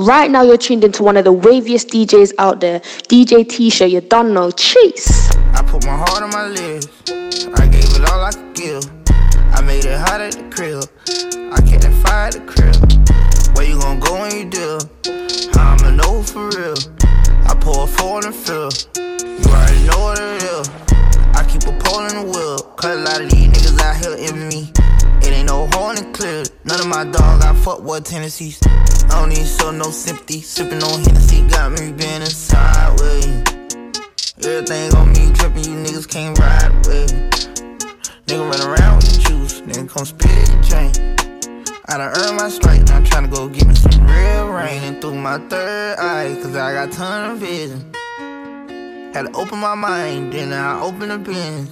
Right now, you're tuned into one of the waviest DJs out there, DJ Tisha. You don't know. Chase. I put my heart on my lips. I gave it all I could give. I made it hot at the crib. I that fire at the crib. Where you gonna go when you do? I'ma know for real. I pour a four in the field. You already know what it is. I keep a pole in the wheel. Cause a lot of these niggas out here envy me. Ain't no and clear. None of my dog got fuck with tendencies. I don't need show no sympathy. Sipping on Hennessy got me bending sideways. Everything on me tripping, you niggas can't ride with. Nigga run around with the juice, nigga come spit it the chain. I done earned my stripes, now I'm tryna go get me some real rain. And through my third eye, cause I got ton of vision. Had to open my mind, then I open the bins.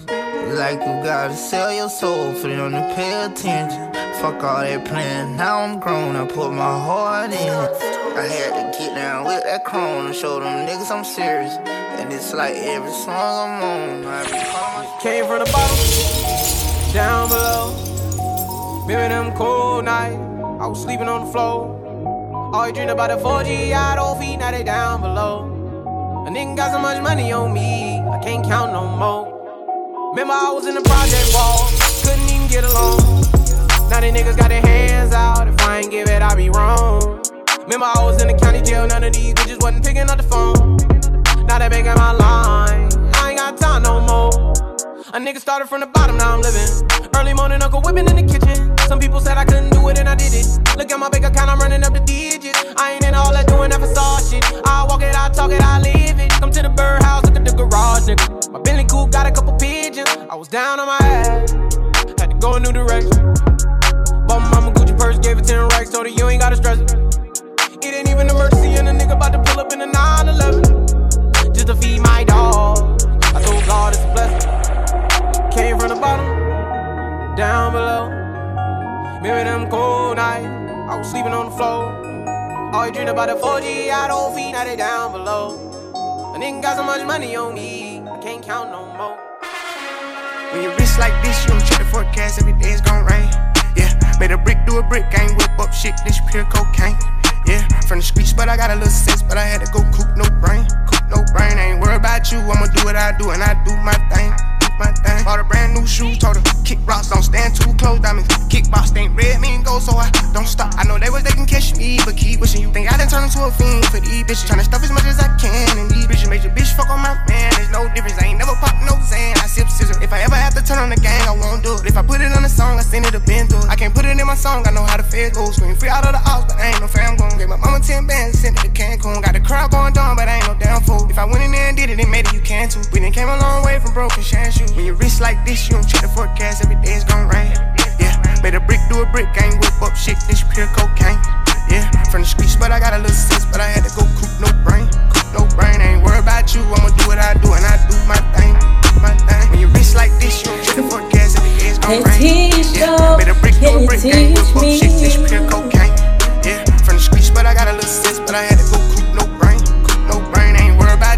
Like you gotta sell your soul for them to pay attention. Fuck all that plan, now I'm grown, I put my heart in. I had to get down with that chrome and show them niggas I'm serious. And it's like every song I'm on, I be Came from the bottom, down below. Remember them cold nights, I was sleeping on the floor. All you dream about the 4G, I don't feet, now they down below. A nigga got so much money on me, I can't count no more. Remember I was in the project wall, couldn't even get along. Now they niggas got their hands out, if I ain't give it, I be wrong. Remember I was in the county jail, none of these bitches wasn't picking up the phone. Now they making my line, I ain't got time no more. A nigga started from the bottom, now I'm living. Early morning, Uncle whipping in the kitchen. Some people said I couldn't do it, and I did it. Look at my bank account, I'm running up the digits. I ain't in all that doing that facade shit. I walk it, I talk it, I live. Come to the birdhouse, look at the garage, nigga. My Bentley coupe got a couple pigeons. I was down on my ass, had to go a new direction. Bought my mama Gucci purse, gave it 10 racks, told her you ain't gotta stress it. It ain't even emergency, and a nigga about to pull up in a 911. Just to feed my dog. I told God it's a blessing. Came from the bottom, down below. Remember them cold nights, I was sleeping on the floor. All you dream about the 4G, I don't feed, now they down below. A nigga got so much money on me, I can't count no more. When you rich like this, you don't check the forecast, every day it's gon' rain. Yeah, made a brick do a brick, I ain't whip up shit, this pure cocaine. Yeah, from the streets, but I got a little sense, but I had to go coop no brain. Coop no brain, I ain't worried about you, I'ma do what I do, and I do my thing. My thing. Bought a brand new shoe, told her, kick rocks, don't stand too close, diamonds. Kickbox ain't red, mean gold, so I don't stop. I know they was they can catch me, but keep wishing you think I done turned into a fiend for these bitches. Tryna stuff as much as I can, and these bitches made your bitch fuck on my man. There's no difference, I ain't never pop no Xan. I sip scissor. If I ever have to turn on the gang, I won't do it. If I put it on a song, I send it a bend through. I can't put it in my song, I know how the fed goes. Scream free out of the house, but I ain't no fam gon' Gave my mama 10 bands, sent it to Cancun. Got the crowd going down, but I ain't no damn fool. If I went in there did it, it made it, you can too. We done came a long way from broken shine shoes. When you rich like this, you don't check the forecast, every day it's gon' rain. Yeah, made a brick do a brick, ain't whip up shit, this pure cocaine. Yeah, from the streets, but I got a little sense, but I had to go coop no brain. Coop no brain, I ain't worried about you, I'ma do what I do, and I do my thing. My thing. When you rich like this, you don't check the forecast, every day it's gon' rain. Yeah, made a brick do a brick, ain't whip up shit, this pure cocaine. Yeah, from the streets, but I got a little sense, but I had to go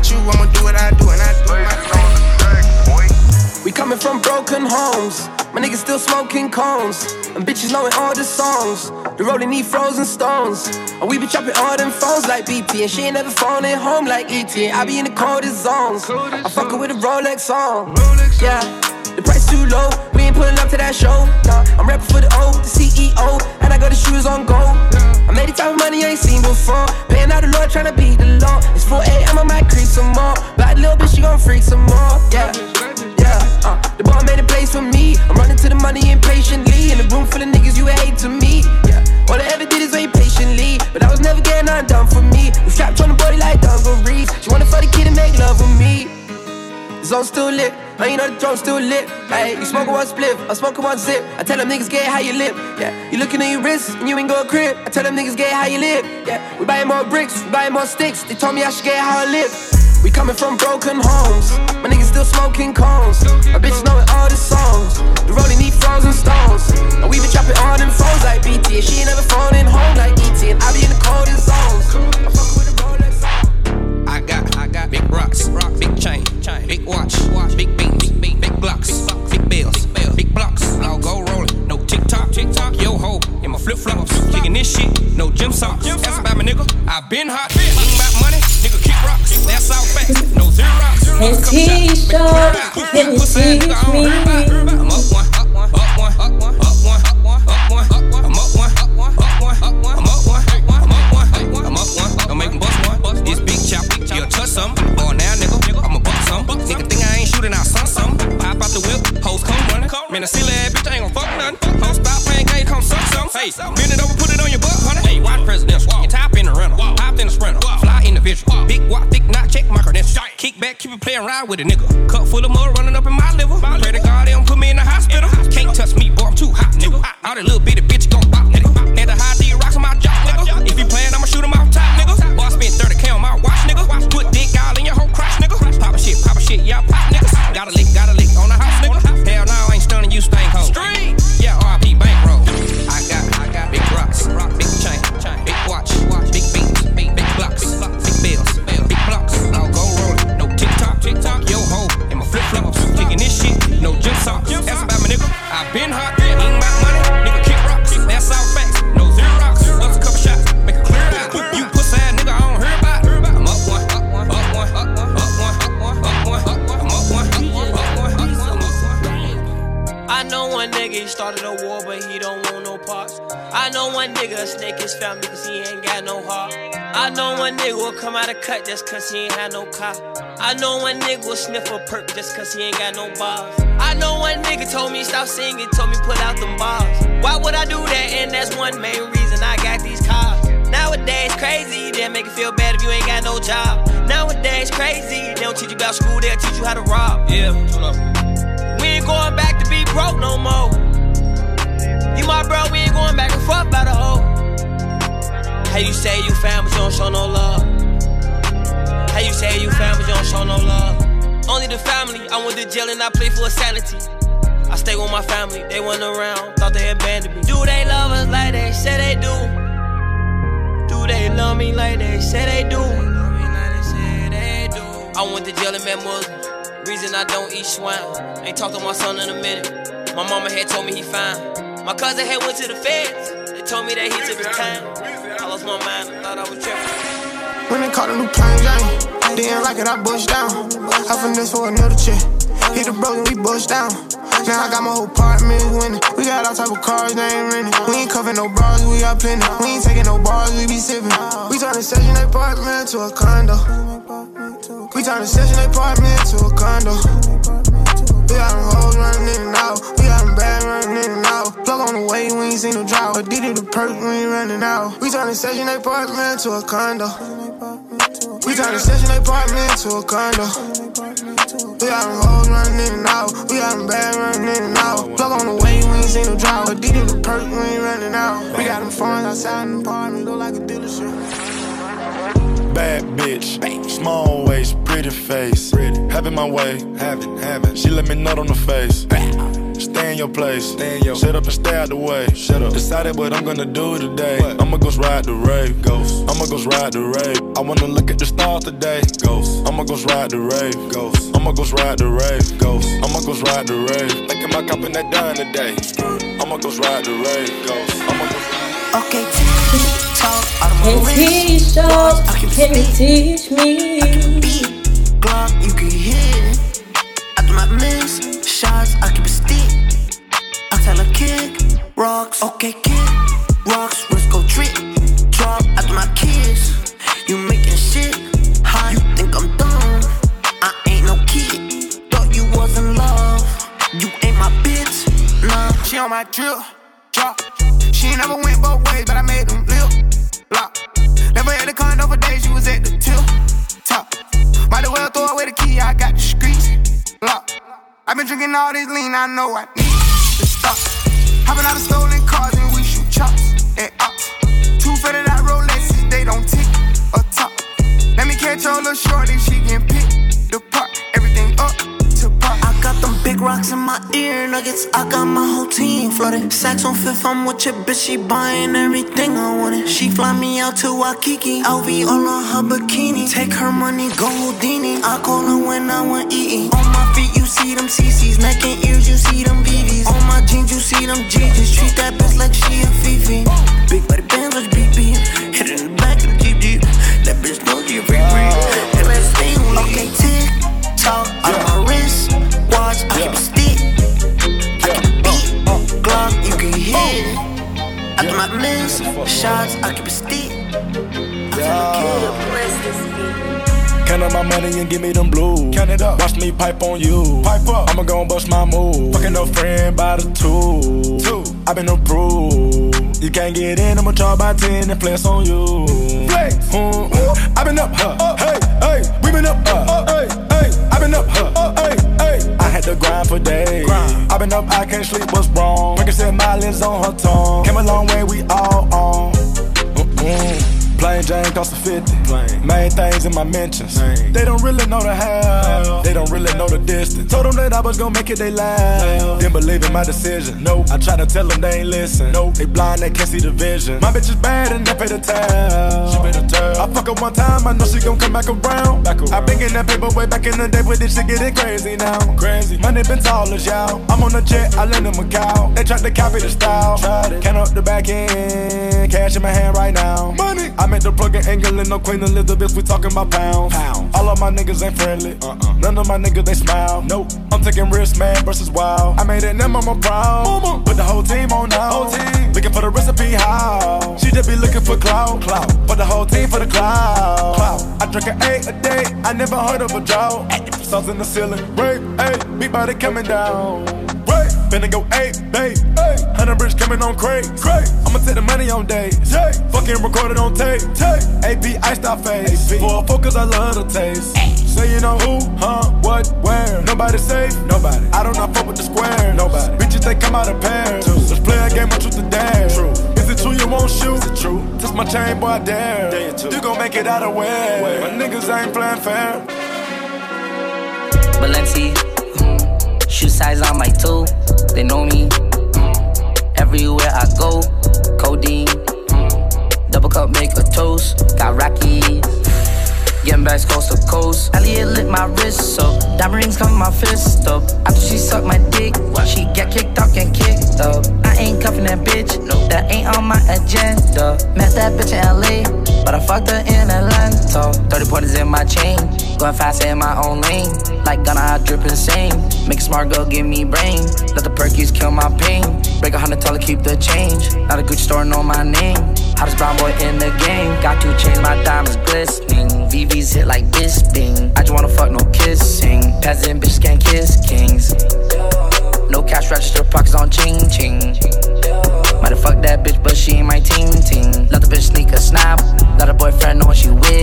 I ain't worried about you, I'ma do what I do, and I do my thing. We coming from broken homes. My niggas still smoking cones. And bitches knowing all the songs. The rolling need frozen stones. And we be chopping all them phones like BP. And she ain't never phoning home like ET. I be in the coldest zones. I fuckin' with a Rolex on. Yeah. The price too low, we ain't pulling up to that show. Nah, I'm rapping for the O, the CEO, and I got the shoes on gold. I made the type of money I ain't seen before. Paying out the Lord, tryna beat the law. It's 4 a.m., I might creep some more. Black little bitch, she gon' freak some more. Yeah, yeah. Uh, the bar made a place for me. I'm running to the money impatiently. In a room full of niggas, you hate to me. Yeah, all I ever did is wait patiently. But I was never getting nothing done for me. We strapped on the body like dungarees. She wanna fuck the kid and make love with me. The zone still lit, and you know the drum still lit. Hey, you smoking one spliff, I'm smoking one zip. I tell them niggas get how you live. Yeah, you looking at your wrist and you ain't go crib. I tell them niggas get how you live. Yeah, we buying more bricks, we buying more sticks. They told me I should get how I live. We coming from broken homes. My niggas still smoking cones. My bitches knowing all the songs. The rolling need frozen stones. And we been trapping all them phones like BT. And she ain't never phoning home like ET. And I be in the coldest zones. I fuck with the big rocks, rock, big chain, chain, big watch, watch, big beans, big beans, big blocks, big bills, bills, big blocks. I'll go rolling, no tick tock, tick tock. Yo ho, in my flip flops, kicking this shit, no gym socks. That's about my nigga. I been hot, been about money, nigga kick rocks. That's all fact, no Xerox. And t-shirt, can you teach me? Think I shooting, I'll sun some. Pop out the whip, hoes come running. Man, a silly ass bitch, I ain't gon' fuck none. Hoes stop playing game, come suck some. Hey, bend it over, put it on your butt, honey. Hey, watch presidential. You top in the rental, hop in the sprinter, fly individual. Big walk, thick knot, check my credentials. Kick back, keep it playing ride with a nigga. Cup full of mud running up in my liver. Pray to God they don't put me in the hospital. Can't touch me, boy, I'm too hot, nigga. All that little bitty bitch gon' bop, nigga. Perk just cause he ain't got no balls. I know one nigga told me stop singing, told me put out them balls. Why would I do that? And that's one main reason I got these cars. Nowadays crazy, they make you feel bad if you ain't got no job. Nowadays crazy, they don't teach you about school, they'll teach you how to rob. Yeah. We ain't going back to be broke no more. You my bro, we ain't going back and forth about a hoe. How you say you fam, but you don't show no love? How you say you fam, but you don't show no love? Only the family, I went to jail and I played for sanity. I stay with my family, they went around, thought they abandoned me. Do they love us like they say they do? Do they love me like they say they do? I went to jail and met Muslims. Reason I don't eat swine. Ain't talked to my son in a minute. My mama had told me he fine. My cousin had went to the feds. They told me that he took his time. I lost my mind. I thought I was tripping. When they caught a new plain Jane, like it, I bust down. I finesse for another check. Hit the broken, we bust down. Now I got my whole apartment winning. We got all type of cars, they ain't renting. We ain't covering no bars, we got plenty. We ain't taking no bars, we be sipping. We turn the session apartment to a condo. We turn the session apartment to a condo. We got them hoes running in and out. We got them bad running in and out. Plug on the way, we ain't seen no drought. Addicted to perk, we ain't running out. We turn the session apartment to a condo. We turn the session apartment to a condo. We got them hoes running in and out. We got them bad running in and out. Plug on the way, we ain't seen no drought. Addicted to perk, we ain't running out. We got them phones outside in the apartment, look like a dealership. Bad bitch, small waist, pretty face. Having my way, having, having. She let me nut on the face. Stay in your place, stay in your. Shut up and stay out the way. Shut up. Decided what I'm gonna do today. I'ma go ride the rave, ghost. I'ma go ride the rave. I wanna look at the stars today, ghost. I'ma go ride the rave, ghost. I'ma go ride the rave, ghost. I'ma go ride the rave. Making my cop in that dime today. I'ma go ride the rave, ghost. I'ma go. Okay, talk, and t-shirt, can you teach me? beat, Glock, you can hear it. I do not miss shots, I keep it stick. I tell a kick, rocks, okay, kick, rocks, let's go trick. Drop after my kids, you making shit. High, you think I'm dumb? I ain't no kid. Thought you was in love, you ain't my bitch, nah. She on my drip, drop. She ain't never went both ways, but I made them lip lock. Never had a condo for days, she was at the tip top. Might as well throw away the key, I got the streets locked. i been drinking all this lean, I know I need to stop. Hopping out of stolen cars and we shoot chops at ops. Two fitted out Rolexes, they don't tick or top. Let me catch your little shorty, she can pick the part. Big rocks in my ear nuggets. I got my whole team flooded. Saks on fifth, I'm with your bitch. She buying everything I wanted. She fly me out to Waikiki. LV all on her bikini. Take her money, go Houdini. I call her when I want eating. On my feet, you see them CCs. Neck and ears, you see them BBs. On my jeans, you see them GGs. Treat that bitch like she a Fifi. Big body bands, watch BB. Hit it in the back of the I yeah. cannot miss shots, I keep it steep. Count up my money and give me them blue. Count it up. Watch me pipe on you. Pipe up. I'ma gon' bust my move. Fucking a friend by the two. Two. I been approved. You can't get in, I'ma draw by ten and flex on you. Flex. Mm-hmm. I been up, huh. up. hey, hey, we been up. To grind for days. i been up, I can't sleep, what's wrong? Drinking said mileage on her tongue. Came a long way, we all on. Mm-mm. Plain Jane cost a 50. Plain. Main things in my mentions. Main. They don't really know the how. They don't really know the distance. Told them that I was gonna make it, they laugh. Didn't believe in my decision. Nope. I try to tell them they ain't listen. Nope. They blind, they can't see the vision. My bitch is bad and they pay the tab. She pay the tab. I fuck her one time, I know she gon' come back around. Back around. I been getting that paper way back in the day, but this shit getting crazy now. Crazy. Money been tall as y'all. I'm on a jet, I lend them a cow. They tried to copy the style. Tried it. Count up the back end. Cash in my hand right now. Money. I meant the plug in England, no Queen Elizabeth, we talking about pounds. Pound. All of my niggas ain't friendly. Uh-uh. None of my niggas, they smile. Nope. I'm taking risks, man, versus wild. I made it, now mama proud. Mama. Put the whole team on now. Whole team. Looking for the recipe, how? She just be looking for clout. Clout. For the whole team, for the clout. Clout. I drink an eight a day, I never heard of a drought. Sauce in the ceiling, rape, hey, beat body coming down. Right, finna go eight, babe. Hundred bricks coming on crate. crate. I'ma take the money on days. Yeah. Fucking recorded on tape. tape. AP iced out face. AP. For a focus, I love the taste. Say you know who, huh, what, where. Nobody safe, nobody. I don't not fuck with the square. Nobody. Bitches they come out of pairs. Two. Let's play a game of truth or dare. True. Is it true you won't shoot? Is it true? Touch my chain, boy, I dare. dare you, you gon' make it out of where? where? My niggas ain't playing fair. Balenci, shoe size on my toe. They know me. Everywhere I go, codeine. Double cup, make a toast. Got Rockies. Getting back coast to coast. Elliot lit my wrist up. Diamond rings come my fist up. After she sucked my dick, she get kicked off and kicked up. I ain't cuffing that bitch, no, that ain't on my agenda. Met that bitch in LA, but I fucked her in Atlanta. 30 pointers in my chain, going fast in my own lane. Like Gunna, I drip insane. Make a smart girl give me brain. Let the perkies kill my pain. Break a hundred, dollar, keep the change. Not a Gucci store, know my name. Hottest brown boy in the game. Got two chains, my diamonds glistening. VVs hit like this, bing. I just wanna fuck, no kissing. Peasant bitches can't kiss kings. No cash register, pockets on ching ching. Might have fucked that bitch, but she ain't my team team. Let the bitch sneak a snap. Let her boyfriend know what she with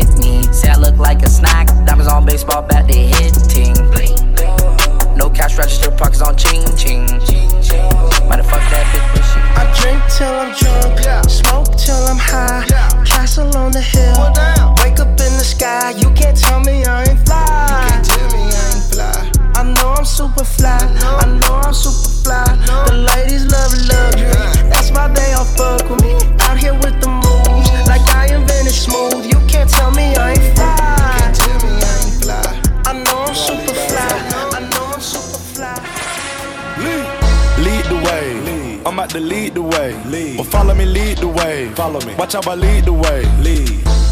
Follow me. Watch how I lead the way. Lead.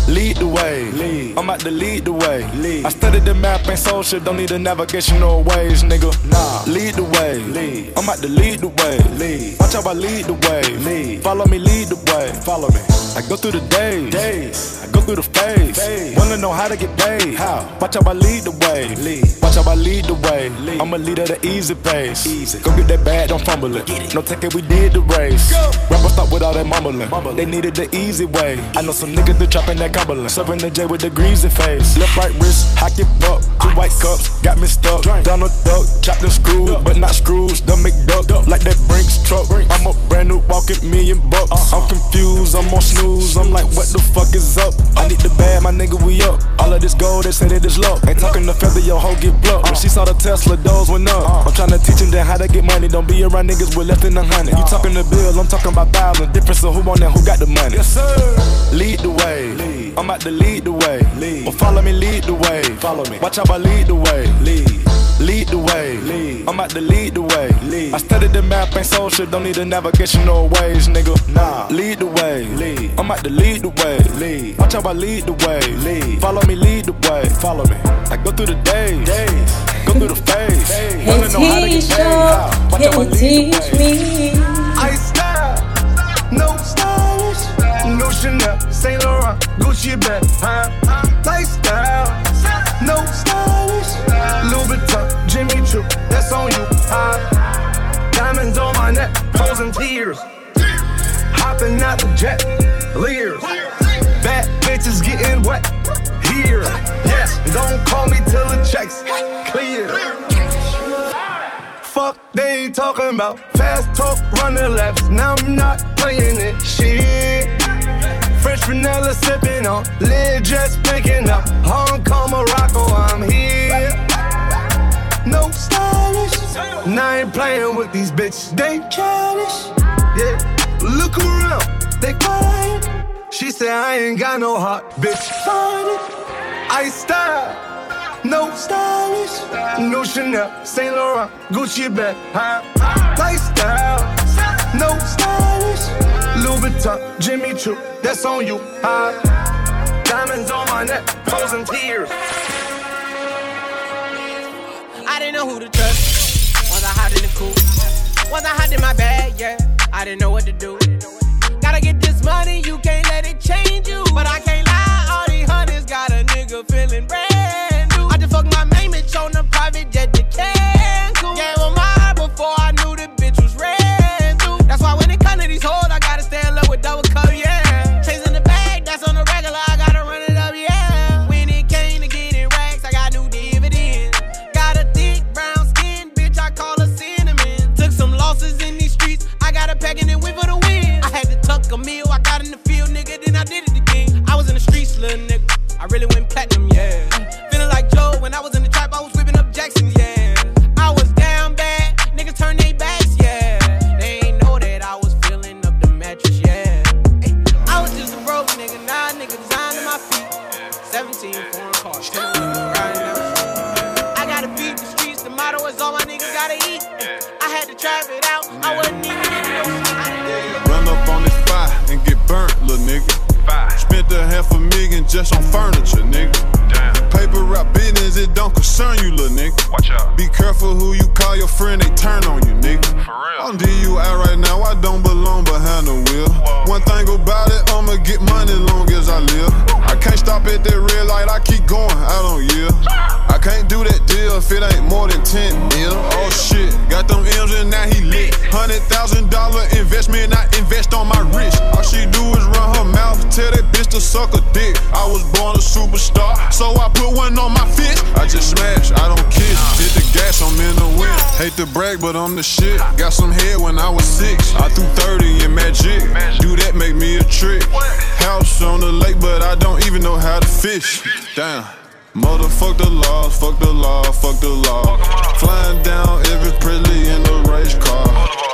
Lead the way. Lead. I'm about to lead the way. Lead. I studied the map and social, don't need a navigational ways, nigga. Nah. Lead the way. Lead. I'm about to lead the way. Lead. Watch how I lead the way. Lead. Follow me, lead the way. Follow me. I go through the days. Days. I go through the phase. phase. Wanna know how to get paid. How? Watch how I lead the way. Lead. Watch how I lead the way. Lead. I'm a leader the easy pace. Easy. Go get that bag, don't fumble it. No take it, we did the race. Rappers stop with all that mumbling. mumbling. They needed the easy way. I know some niggas that trapping that Cumberland. Serving the J with the greasy face. Left, right wrist, hack it up. Two white cups, got me stuck. Donald Duck, chopped the screw, but not screws. The McDuck, like that Brinks truck. I'm a brand new walking million bucks. I'm confused, I'm on snooze. I'm like, what the fuck is up? I need the bag, my nigga, we up. All of this gold, they say that it's luck. Ain't talking the feather, your hoe get plucked. When she saw the Tesla, those went up. I'm trying to teach them then how to get money. Don't be around niggas with less than a hundred. You talking the bill, I'm talking about thousands. Difference of who on there, who got the money. Yes, sir. Lead the way. Lead. I'm about to lead the way. Lead. Well, follow me, lead the way. Follow me. Watch how I lead the way. Lead. Lead the way. Lead. I'm about to lead the way. Lead. I studied the map and social, don't need a navigational ways, nigga. Nah. Lead the way. Lead. I'm about to lead the way. Lead. Watch how I lead the way. Lead. Follow me, lead the way. Follow me. I go through the days. days. Go through the phase. Wanna know how to get paid. How? Watch how I lead the way. I style, no stylish, no Chanel, Saint Laurent, Gucci bag, huh? Lifestyle, No stylish. Louis Vuitton, Jimmy Choo, that's on you. Diamonds on my neck, frozen tears. Hopping out the jet, leers. Bad bitches getting wet here. Yes, don't call me till the checks clear. Fuck, they talking about fast talk, running laps. Now I'm not playing it. Shit. Fresh vanilla sipping on, lid just picking up. Hong Kong, Morocco, I'm here. No stylish. Now I ain't playing with these bitches. They childish. Yeah, look around, they quiet. She said I ain't got no heart, bitch. Find it. I style, no stylish, no Chanel, Saint Laurent, Gucci bag, high lifestyle, no stylish, Louis Vuitton, Jimmy Choo, that's on you. Diamonds on my neck, frozen tears. Know who to trust. Was I hot in the cool? Was I hot in my bag? Yeah, I didn't know what to do. Gotta get this money, you can't let it change you. But I can't I really went platinum, yeah. Feeling like Joe when I was in the trap, I was whipping up Jacksons, yeah. I was down bad, niggas turned their backs, yeah. They ain't know that I was filling up the mattress, yeah. I was just a broke nigga, now a nigga designing my feet. 17 foreign cars, 10 riding down the street. I gotta beat the streets, the motto is all my niggas gotta eat. I had to trap it out, I wasn't half a million just on furniture, nigga. Paper route business, it don't concern you, little nigga. Watch out. Be careful who you call your friend, they turn on you, nigga. For real. I'm DUI right now, I don't belong behind the wheel. One thing about it, I'ma get money long as I live. I can't stop at that red light, I keep going, I don't yield. Can't do that deal if it ain't more than 10 mil. Oh shit, got them M's and now he lit. Hundred thousand dollar investment, I invest on my wrist. All she do is run her mouth, tell that bitch to suck a dick. I was born a superstar, so I put one on my fist. I just smash, I don't kiss. Hit the gas, I'm in the wind. Hate to brag, but I'm the shit. Got some head when I was six. I threw 30 in magic. Do that, make me a trick. House on the lake, but I don't even know how to fish. Damn. Motherfuck the law, fuck the law, fuck the law. Flying down every Presley in the race car.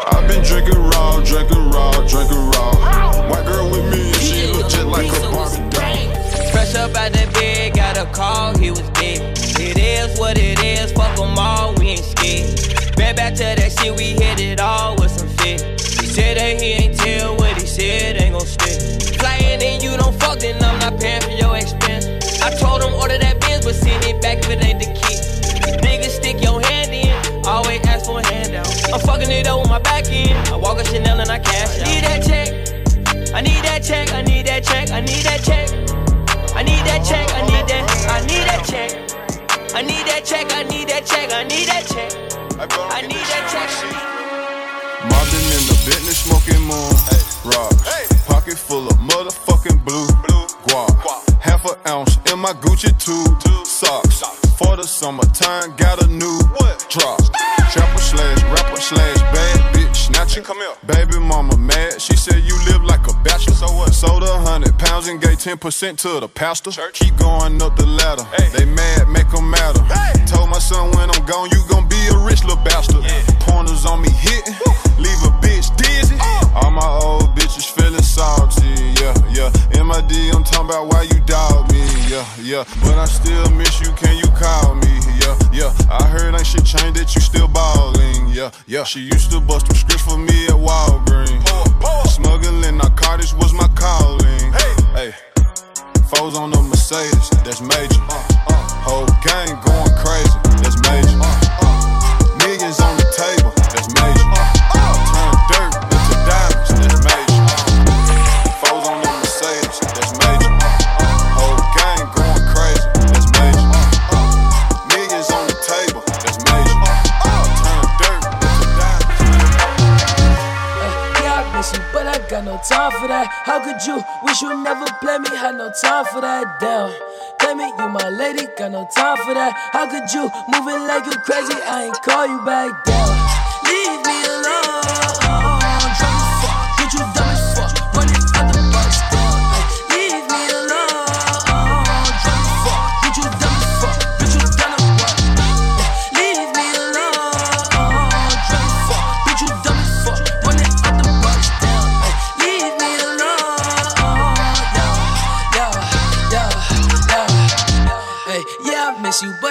I've been drinking raw, drinking raw, drinking raw. White girl with me and she look just like a Barbie doll. Fresh up out that bed, got a call, he was dead. It is what it is, fuck them all, we ain't scared. Back back to that shit, we hit it all with some fit. He said that he ain't tell what he said, ain't gon' stick. Flying and you don't fuck, then I'm not paying for your expense. I told him order that I'm fucking it up with my back end. I walk a Chanel and I cash out. Need that check. I need that check, I need that check, I need that check. I need that check, I need that, check, I need that check. I need that check, I need that check, I need that check. I need that check. Mobbing in the Bentley, smoking moon. Rock. Pocket full of motherfucking blue. Guap. Half an ounce in my Gucci tube. Socks. For the summertime, got a new drop. Trapper slash rapper slash bad bitch snatching. Come here. Baby mama mad. She said you live like a bachelor. So what? Sold a hundred pounds and gave 10% to the pastor. Keep going up the ladder. Hey. They mad, make them matter. Told my son when I'm gone, you gon' be a rich little bastard. Pointers on me hitting. Leave a bitch dizzy. Uh. All my old bitches feeling salty. Yeah, yeah. MID, I'm talking about why you dog me. Yeah, yeah. But I still miss you. Can you call me? Yeah, yeah. I heard ain't shit changed that you still ballin'. Yeah, yeah. She used to bust them scripts for me at Walgreens. Smuggling narcotics was my calling. Hey, foes on the Mercedes, that's major. Whole gang going crazy, that's major. You wish you never play me? Had no time for that. Damn. Play me, you my lady, got no time for that. How could you move it like you crazy? I ain't call you back down. Leave me alone.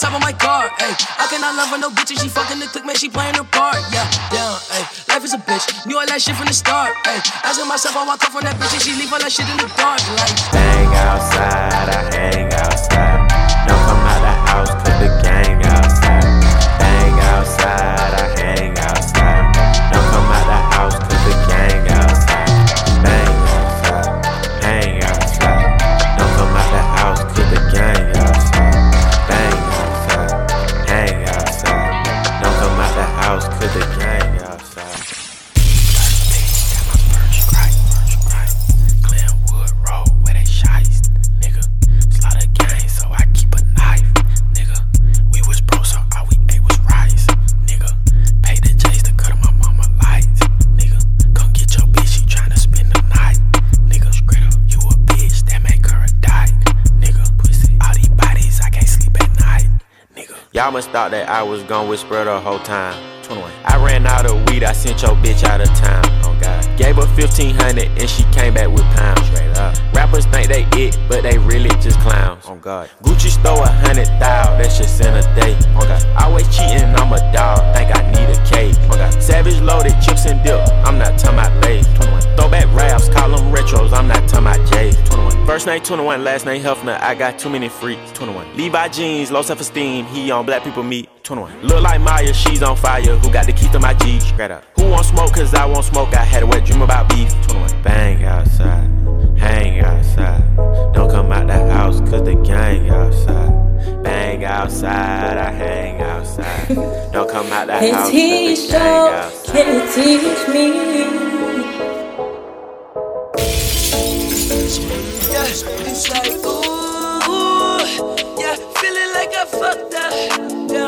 Top of my car. Ay, I cannot love her no bitch and she fucking the click, man, she playing her part. Yeah, down, ay, life is a bitch. Knew all that shit from the start. Ay, asking myself, I walk off on that bitch and she leave all that shit in the dark. Like, Hang outside, I hang outside. Don't come out the house, cause the gang must thought that I was gone with spread the whole time. 21. I ran out of weed, I sent your bitch out of town. Oh God. Gave her 1500 and she came back with pounds. Straight up. Rappers think they it, but they really just clowns. Oh God. Gucci stole a hundred thou, that's just in a day. Oh God. Always cheating, I'm a dog, think I need a cake. Oh God. Savage loaded, chips and dip, I'm not talking about late. 21. First name 21, last name Hefner, I got too many freaks. 21. Levi jeans, low self esteem, he on black people meet. 21. Look like Maya, she's on fire. Who got the keys to my G? Straight up. Who want smoke? Cause I won't smoke. I had a wet dream about beef. 21. Bang outside, hang outside. Don't come out the house cause the gang outside. Bang outside, I hang outside. Don't come out the house cause the teach gang outside. can you teach me? Yeah, it's like, ooh, yeah, feeling like I fucked up. Yeah,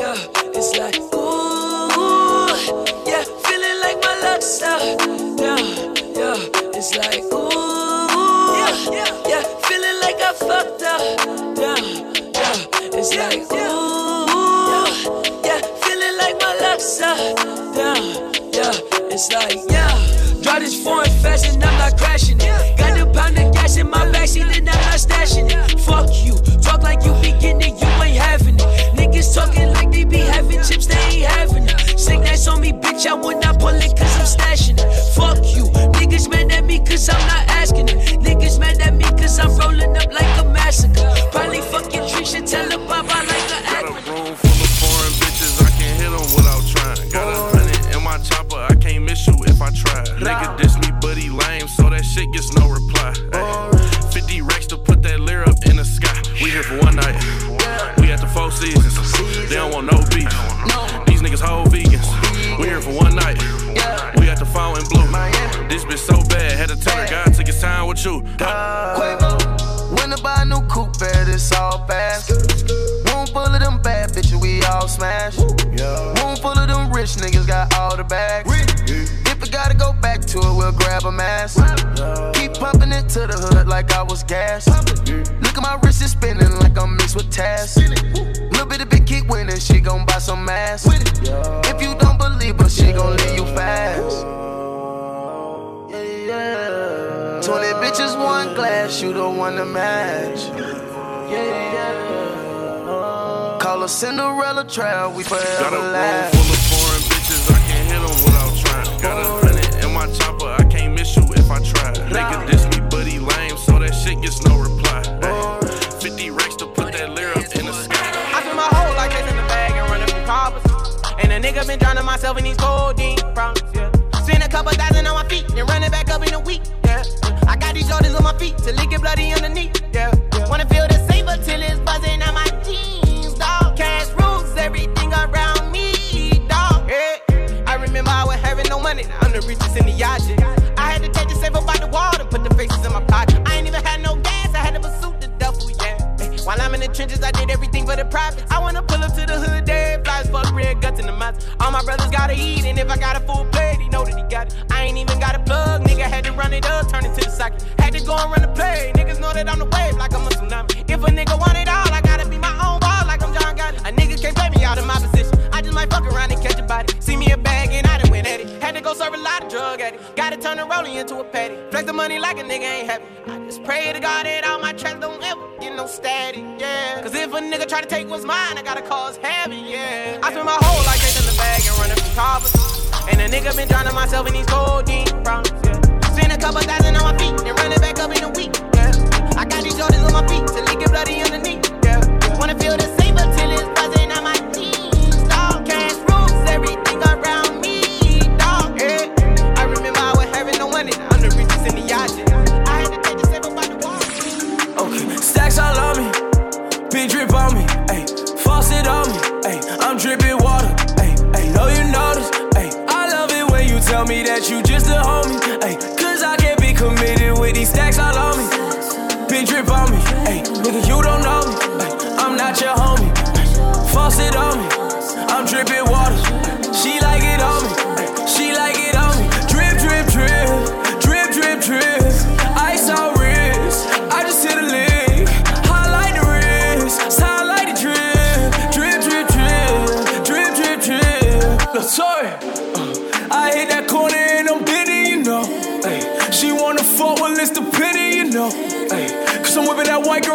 yeah, it's like, ooh, yeah, feeling like my luck's out. Yeah, yeah, it's like, ooh, yeah, yeah, yeah, feeling like I fucked up. Yeah, yeah, it's like, ooh, yeah, feeling like my luck's out. Yeah, yeah, it's like, yeah. Drive this foreign fast and I'm not crashing it. Got in my backseat and I'm not stashing it. Fuck you, talk like you be getting it, you ain't having it. Niggas talking like they be having chips, they ain't having it. Sick that's on me, bitch, I would not pull it cause I'm stashing it. Fuck you, niggas mad at me cause I'm not asking it. Niggas mad at me cause I'm rolling up like a massacre. Probably fucking Trisha, tell her bye bye like a Got a room full of foreign bitches, I can't hit them without trying. Got a hundred in my chopper, I can't miss you if I try. Nigga diss me, but he lame, so that shit gets no gas. Look at my wrist, it's spinning like I'm mixed with Taz. Little bit of big keep winning, she gon' buy some mask. If you don't believe her, she gon' leave you fast. 20 bitches, one glass, you the one to match. Call a Cinderella trail, we forever Got a room full of foreign bitches, I can't hit them without trying. Got a hundred in my chopper, I can't miss you if I try. Nigga been drowning myself in these codeine problems, yeah. Spend a couple thousand on my feet, then running back up in a week, yeah. I got these Jordans on my feet till it get bloody underneath, yeah. Wanna feel the saber till it's buzzing on my jeans, dog. Cash rules everything around me, dog. Yeah. I remember I was having no money, now I'm the richest in the yacht. I had to take the safe up out the wall and put the faces in my pocket. I ain't even had no gas, I had to pursue the duffel, yeah. While I'm in the trenches, I did everything for the profits. I wanna pull up to the hood, flies, fuck red guts in the mouth. All my brothers gotta eat, and if I got a full plate, he know that he got it. I ain't even got a plug, nigga had to run it up, turn it to the socket. Had to go and run the play, niggas know that I'm the wave like I'm a tsunami. If a nigga want it all, I gotta be my own ball like I'm John Gotti. A nigga can't play me out of my position. I just might fuck around and catch a body. See me a bag go serve a lot of drug addict. Gotta turn the rolling into a patty. Flex the money like a nigga ain't happy. I just pray to God that all my tracks don't ever get no static, yeah. Cause if a nigga try to take what's mine, I gotta cause heavy, yeah. I spent my whole life chasing the bag and running from coppers. And a nigga been drowning myself in these codeine problems, yeah. Spend a couple thousand on my feet, then run it back up in a week, yeah. I got these Jordans on my feet till it get bloody underneath, yeah. Wanna feel the saber till it's buzzing on my jeans, dog. Cash rules everything around me, now I'm the richest in the yacht. I had to take out the wall. Okay, stacks all on me, big drip on me, ayy, faucet on me, ayy, I'm dripping water, ayy, ayy, know you notice, ayy, I love it when you tell me that you just a homie, ayy, cause I can't be committed with these stacks all on me, big drip on me, ayy, nigga, you don't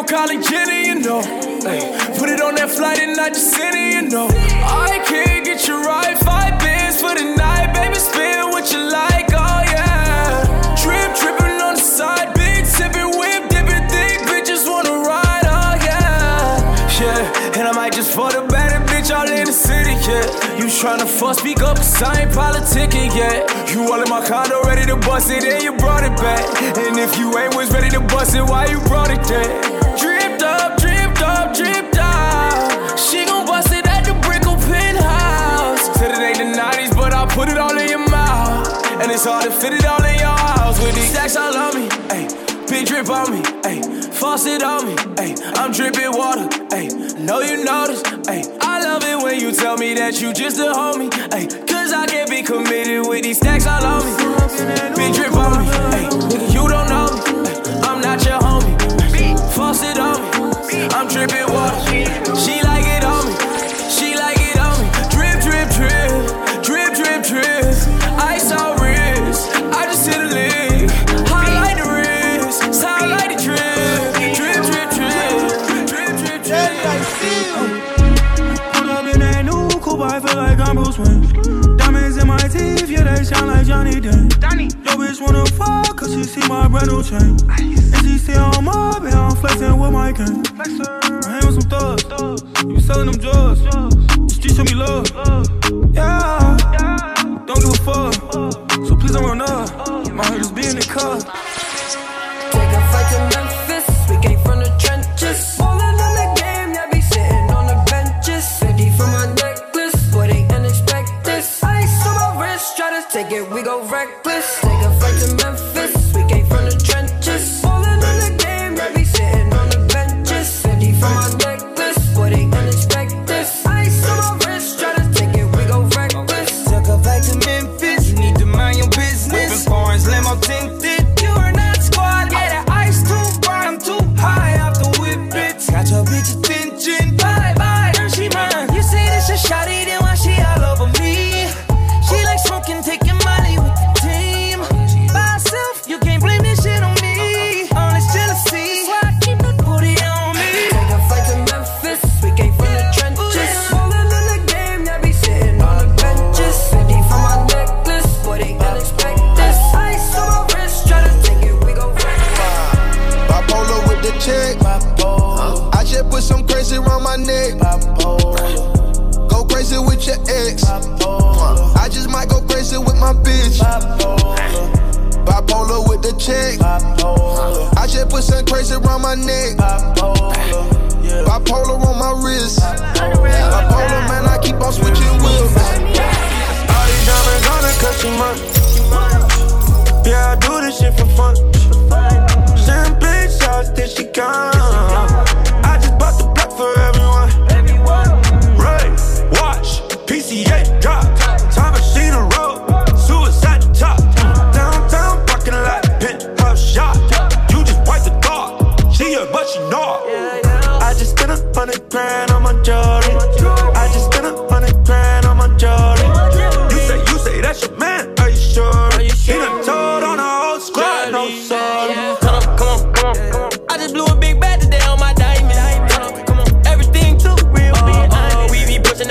white girl, Kylie Jenner, you know. Ay, put it on that flight and I just it, you know. I can't get you right, five bands for the night, baby, spin what you like, oh yeah. Drip, tripping on the side, big tipping, whip, dipping, thick, bitches wanna ride, oh yeah. Yeah, and I might just for the better bitch all in the city, yeah. You tryna fuck, speak up, cause I ain't politicking yet. You all in my condo, ready to bust it, and you brought it back. And if you ain't was ready to bust it, why you brought it there? Put it all in your mouth. And it's hard to fit it all in your house with these stacks all on me. Ayy, big drip on me. Ayy, faucet on me. Ayy, I'm dripping water. Ayy, know you notice. Ayy, I love it when you tell me that you just a homie. Ayy, cause I can't be committed with these stacks all on me. Big drip on me. My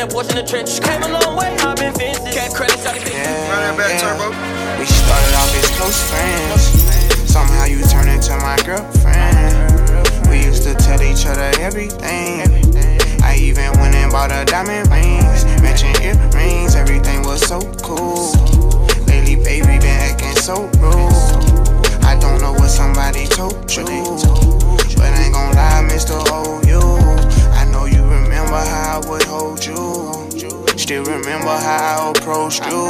that portion of the trench. Came a long way, I've been fences. Cat credit, shot it. Yeah, yeah. We started off as close friends. Somehow you turned into my girlfriend. We used to tell each other everything. I even went and bought her diamond rings, matching earrings. Everything was so cool. Lately, baby, been acting so rude. I don't know what somebody told you, but I ain't gon' lie, Mr. Hold you. Remember how I would hold you. Still remember how I approached you.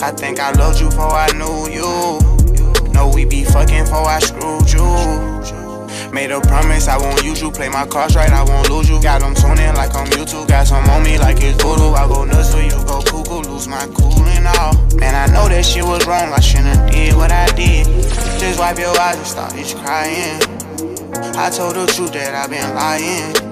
I think I loved you before I knew you. Know we be fucking before I screwed you. Made a promise I won't use you. Play my cards right, I won't lose you. Got them tuning like I'm YouTube. Got some on me like it's voodoo. I go nuts for you, go cuckoo. Lose my cool and all. Man, I know that shit was wrong. I shouldn't did what I did. Just wipe your eyes and stop this crying. I told the truth that I've been lying.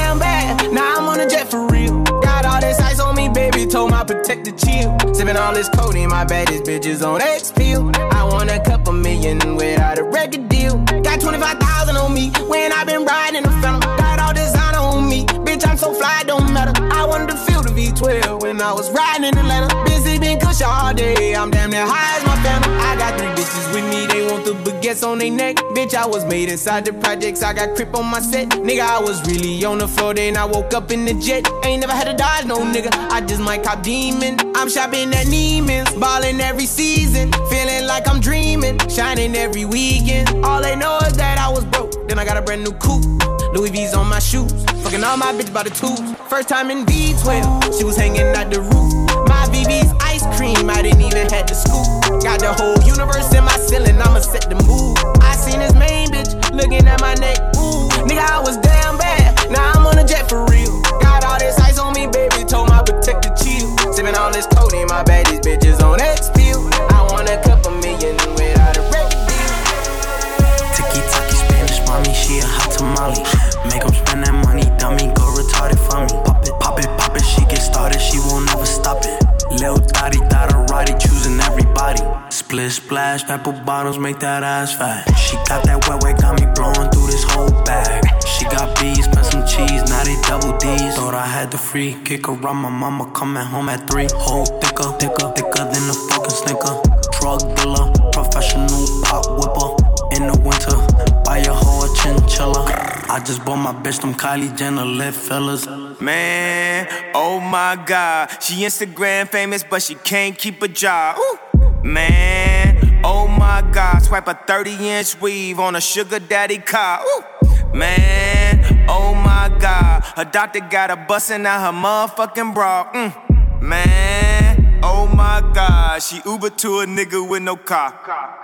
Now I'm on a jet for real. Got all this ice on me, baby. Told my protector chill. Sipping all this codeine, my baddest bitches on X pill. I want a couple million without a record deal. Got 25,000 on me when i been riding the phantom. Got all designer on me. Bitch, I'm so fly, don't matter. I wanted to feel the V12 when I was riding in Atlanta. Busy been cush all day. I'm damn near high as my phantom. I got three bitches with me, on their neck. Bitch, I was made inside the projects, I got crip on my set. Nigga, I was really on the floor, then I woke up in the jet. Ain't never had to dodge no nigga, I just might cop demon. I'm shopping at Neiman's, ballin' every season. Feeling like I'm dreaming, shining every weekend. All they know is that I was broke, then I got a brand new coupe. Louis V's on my shoes, fucking all my bitch by the tubes. First time in V12, she was hanging out the roof. My VV's ice cream, I didn't even have to scoop. Got the whole universe in my ceiling, I'ma set the mood. I seen this main bitch looking at my neck, ooh. Nigga, I was damn bad, now I'm on a jet for real. Got all this ice on me, baby, told my protector chill. Sipping all this codeine, my baddest bitches on X pill. I want a couple million without a record Tiki taki Spanish mommy, she a hot tamale. Split splash, apple bottles make that ass fat. She got that wet wet, got me blowing through this whole bag. She got bees, spent some cheese, now they double D's. Thought I had the free kick around my mama coming home at three. Whole thicker, thicker, thicker than a fucking snicker. Drug dealer, professional pop whipper. In the winter, buy a whole chinchilla. I just bought my bitch them Kylie Jenner lip fillers. Man, oh my god. She Instagram famous, but she can't keep a job. Ooh. Man, oh my god. Swipe a 30 inch weave on a sugar daddy car. Ooh. Man, oh my god. Her doctor got her busting out her motherfucking bra. Mm. Man, oh my god. She Uber to a nigga with no car.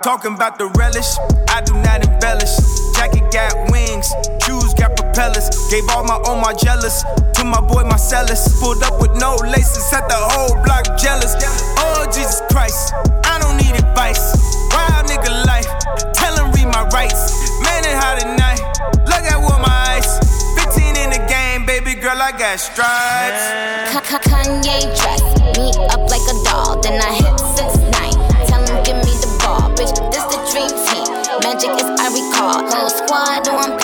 Talking about the relish, I do not embellish. Jacket got wings, shoes got propellers. Gave all my own my jealous to my boy Marcellus. Pulled up with no laces, set the whole block jealous. Oh Jesus Christ, I don't need advice. Wild nigga life, tell him read my rights. Man, it hot at night. Look at what my eyes. 15 in the game, baby girl, I got stripes. Kanye dress me up like a doll, then I hit six nine. Tell him give me the ball, bitch. This the dream team. Magic is I recall. Whole squad on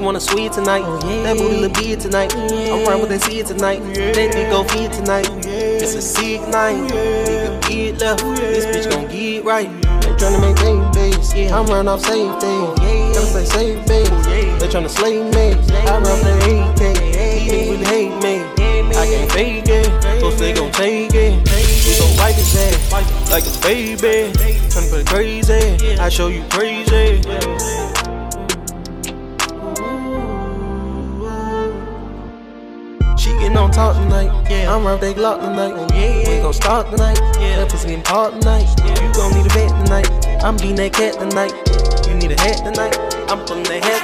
wanna sweet tonight. That booty look big tonight. I'm run with that seed tonight. That dick go feed tonight. It's a sick night. Nigga get left. This bitch gon' get right. They tryna make maintain base. I'm running off safe days. Gotta say safe base. They tryna slay me. I run for the AK. These niggas really hate me. I can't fake it. So they gon' take it. We gon' wipe his ass like a baby. Tryna play crazy. I show you crazy. She getting on top tonight. Yeah, I'm around they Glock tonight. Oh, yeah, we gon' start tonight. Yeah, that pussy getting hard tonight. Yeah. You gon' need a vet tonight. I'm beating that cat tonight. You need a hat tonight. I'm pulling that hat.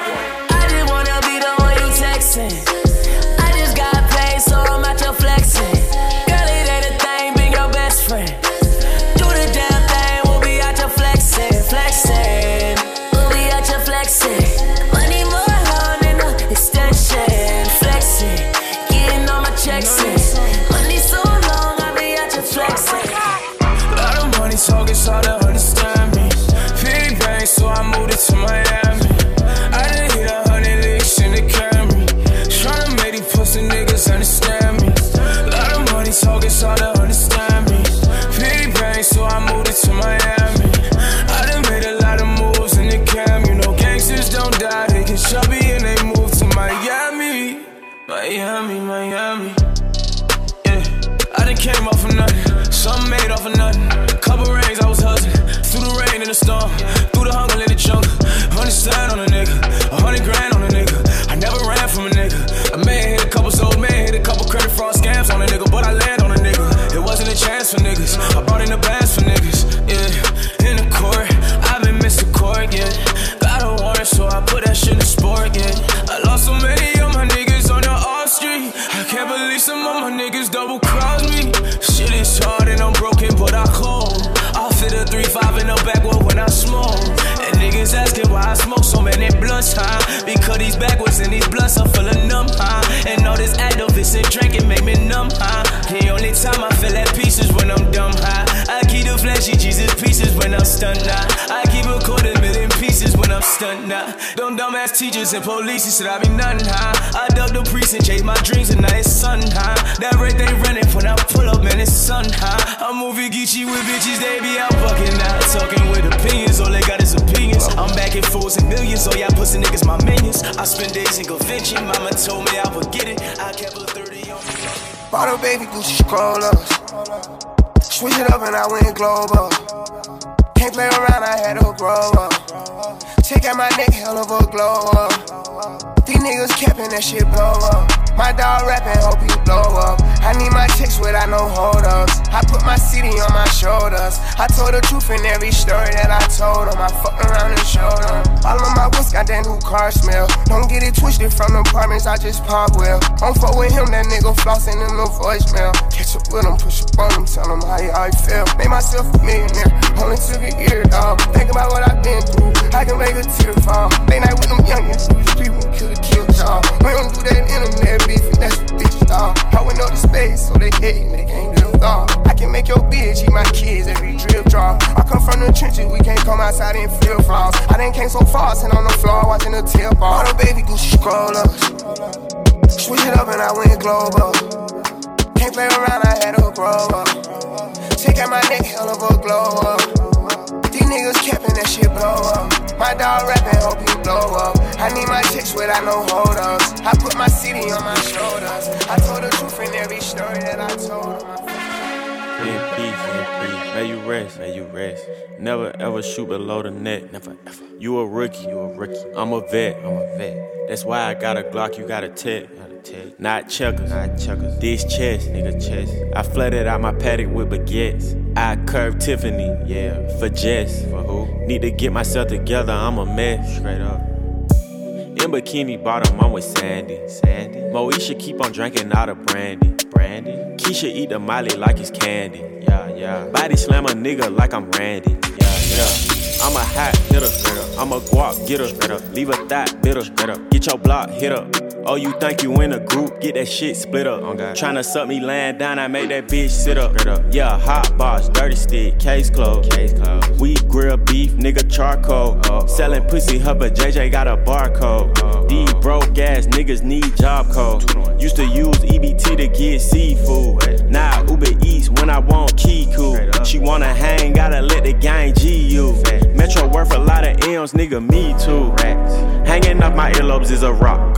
I just wanna be the one you texting. I just got paid, so I'm out here flexing. Miami. Miami. Yeah, I done came off of nothing. Some made off of nothing. Couple rains, I was hustling. Through the rain and the storm. Through the hunger in the jungle. Understand on a nigga. A hundred grand on a nigga. I never ran from a nigga. I may hit a couple souls, may hit a couple credit fraud scams on a nigga. But I land on a nigga. It wasn't a chance for niggas. I huh? Because these backwards and these blunts are when I'm. Them dumbass teachers and police said I be nothing, huh? I dug the priest and chased my dreams and now it's sun, huh? That rate they running when I pull up, man, it's sun, huh? I'm moving Geechee with bitches, they be out fucking out. Talking with opinions, all they got is opinions. I'm back in fools and millions, all y'all pussy niggas my minions. I spend days in convention, mama told me I would get it. I kept a 30 on me. Bought a baby Gucci scrollers. Switch it up and I went global. Can't play around, I had to grow up. Check out my neck, hell of a glow up. These niggas capping that shit blow up. My dog rapping, hope he blow up. I need my chicks without no hold ups. I put my city on my shoulders. I told the truth in every story that I told them. I fucked around and showed them. All of my whisk got that new car smell. Don't get it twisted from the apartments, I just pop well. Don't fuck with him, that nigga flossing in the voicemail. Catch up with him, push up on him, tell him how, I feel. Made myself a millionaire, only took a year, dog. Think about what I've been through, I can make a tear fall. Late night with them youngins, the we kill a kill dog. We don't do that internet beef, and that's the bitch, dog. I went up the space, so they hate and they can't live, dog. I can make your bitch eat my kids every drip drop. I come from the trenches, we can't come outside and feel flaws. I done came so far, sitting on the floor watching the tip ball. the baby Gucci scroll up. Switch it up and I went global. Can't play around, I had to grow up. Check out my neck, hell of a glow up. Niggas capping that shit blow up. My dog rapping, hope you blow up. I need my chicks without no hold ups. I put my city on my shoulders. I told the truth in every story that I told. In peace, in peace. May you rest, may you rest. Never ever shoot below the net. Never ever. You a rookie, you a rookie. I'm a vet, I'm a vet. That's why I got a Glock, you got a tech. Not checkers, not checkers. This chest, nigga, chest. I flooded out my Patek with baguettes. I curved Tiffany, yeah, for Jess. For who? Need to get myself together, I'm a mess. Straight up. In bikini bottom, I'm with Sandy. Sandy. Moesha keep on drinking out of brandy. Brandy. Keisha eat the Molly like it's candy. Yeah, yeah. Body slam a nigga like I'm Randy. Yeah, Yeah. I'm a hot hitter, I'm a guap getter, leave a thought bitter, get your block hit up. Oh, you think you in a group? Get that shit split up. Oh, Tryna suck me laying down, I make that bitch sit up. Yeah, hot box, dirty stick, case closed. Case closed. We grill beef, nigga charcoal. Oh, oh. Selling pussy, hubba, JJ got a barcode. Oh, oh, These broke ass niggas need job code. Used to use EBT to get seafood. Now Uber Eats when I want Kiku. She wanna hang, gotta let the gang G you. Metro worth a lot of M's, nigga, me too. Hanging off my earlobes is a rock.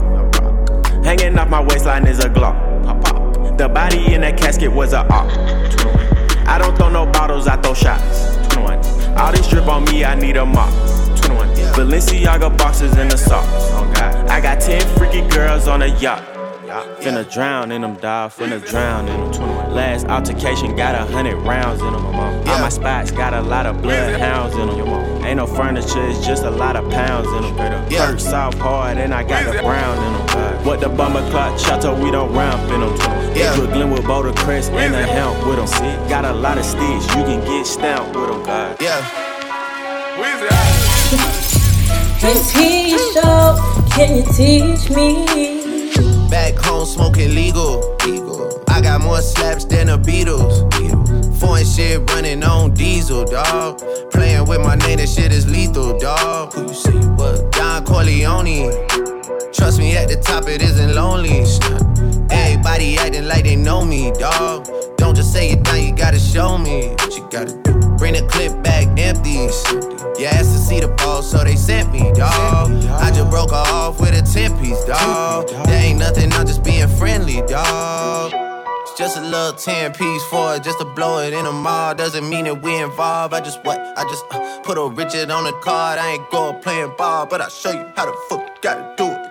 Hanging off my waistline is a Glock. The body in that casket was a op. I don't throw no bottles, I throw shots. All this drip on me, I need a mop. Balenciaga boxes in the socks. I got 10 freaky girls on a yacht. Finna drown in them, dog. Finna drown in them. Last altercation got a hundred rounds in them. All my spots got a lot of bloodhounds in them. Ain't no furniture, it's just a lot of pounds in them. Yeah. Hurt hard, and I got the brown in them. What the bummer clock chateau, we don't ramp in them. Yeah. Brooklyn with Boulder Crest and a help with them. Got a lot of sticks, you can get stamped with them. God. Yeah. Hey, T-Show, ah. can you teach me? Back home smoking legal. I got more slaps than the Beatles. Foreign shit running on diesel, dog. Playing with my name, this shit is lethal, dog. Who you you was? Don Corleone. Trust me, at the top it isn't lonely. Everybody acting like they know me, dog. Don't just say it now, you gotta show me what you gotta do. Bring the clip back empty. You asked to see the ball, so they sent me, dog. I just broke off with a 10 piece, dog. There ain't nothing, I'm just being friendly. It's just a little 10 piece for it, just to blow it in a mall. Doesn't mean that we involved. I just what? I just uh, put a Richard on the card. I ain't going playing ball, but I'll show you how the fuck you gotta do it.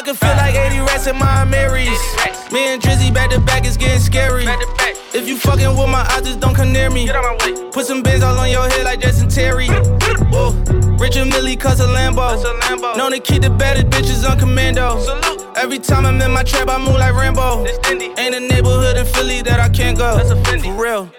I can feel like 80 rats in my Marys. Me and Drizzy back to back is getting scary. If you fucking with my eyes, just don't come near me. Put some bins all on your head like Jason Terry. Whoa. Richard Mille cause a Lambo. Known to keep the baddest bitches on commando. Every time I'm in my trap, I move like Rambo. Ain't a neighborhood in Philly that I can't go. For real.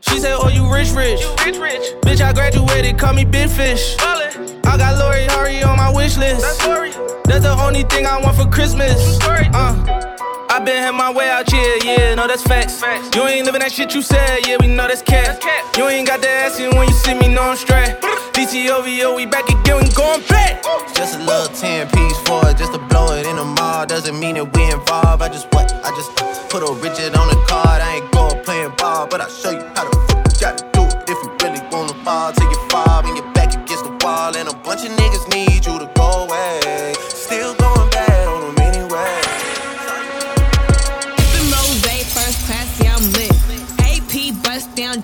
She said, Oh, you rich, rich. You rich, rich. Bitch, I graduated, call me Big Fish. Ballin'. I got Lori Harvey on my wish list. That's Lori. That's the only thing I want for Christmas. Uh. I been had my way out here, yeah, no, that's facts. facts. You ain't living that shit you said, yeah, we know that's cat. You ain't got the ass in when you see me, know I'm straight. DTOVO, we back again, we going back. Just a little 10 piece for it, just to blow it in the mall. Doesn't mean that we involved. I just what? I just put a Richard on the card. I ain't going playing ball, but I'll show you how to fuck you gotta do it. If you really wanna fall, take your five and you're back against the wall. And a bunch of niggas need you to go away.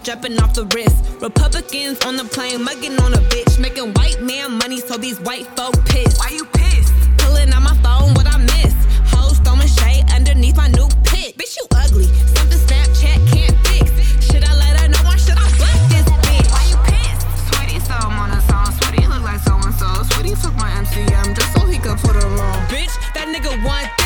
Jumping off the wrist. Republicans on the plane, mugging on a bitch. Making white man money, so these white folk pissed. Why you pissed? Pulling out my phone, what I miss. Hoes throwing shade underneath my new pit. Bitch, you ugly. Something Snapchat can't fix. Should I let her know or should I block this bitch? Why you pissed? Sweetie saw him on a song. Sweetie look like so and so. Sweetie took my MCM just so he could put her on. Bitch, that nigga want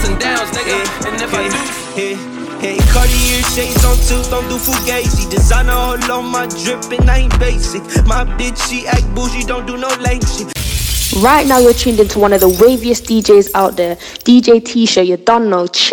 ups and downs, nigga. And if I do. Hey, hey, Cartier shades on tilt, don't do fugazi. Designer all on my drip, and I ain't basic. My bitch, she act bougie, don't do no lame shit. Right now, you're tuned into one of the waviest DJs out there, DJ T Show. You don't know, cheese.